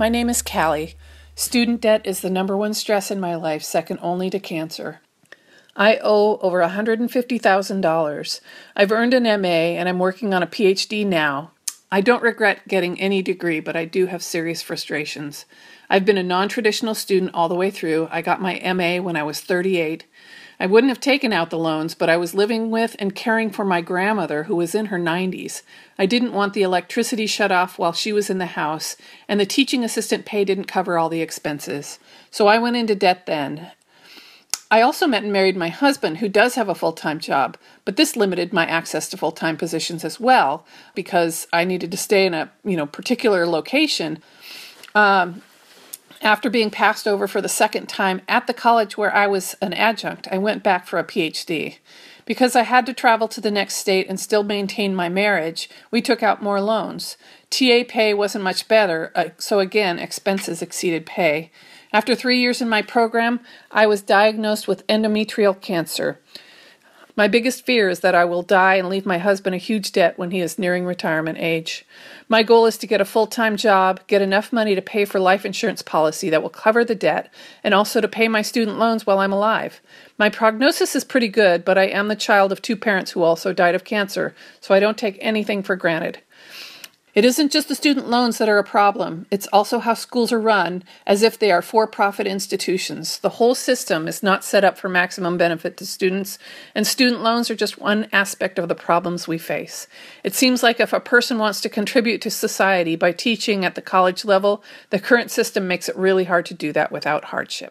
My name is Callie. Student debt is the number one stress in my life, second only to cancer. I owe over $150,000. I've earned an MA and I'm working on a PhD now. I don't regret getting any degree, but I do have serious frustrations. I've been a non traditional student all the way through. I got my MA when I was 38. I wouldn't have taken out the loans, but I was living with and caring for my grandmother who was in her 90s. I didn't want the electricity shut off while she was in the house, and the teaching assistant pay didn't cover all the expenses. So I went into debt then. I also met and married my husband, who does have a full time job, but this limited my access to full time positions as well because I needed to stay in a you know particular location. Um, after being passed over for the second time at the college where I was an adjunct, I went back for a PhD. Because I had to travel to the next state and still maintain my marriage, we took out more loans. TA pay wasn't much better, uh, so again, expenses exceeded pay. After three years in my program, I was diagnosed with endometrial cancer. My biggest fear is that I will die and leave my husband a huge debt when he is nearing retirement age. My goal is to get a full time job, get enough money to pay for life insurance policy that will cover the debt, and also to pay my student loans while I'm alive. My prognosis is pretty good, but I am the child of two parents who also died of cancer, so I don't take anything for granted. It isn't just the student loans that are a problem, it's also how schools are run as if they are for profit institutions. The whole system is not set up for maximum benefit to students, and student loans are just one aspect of the problems we face. It seems like if a person wants to contribute to society by teaching at the college level, the current system makes it really hard to do that without hardship.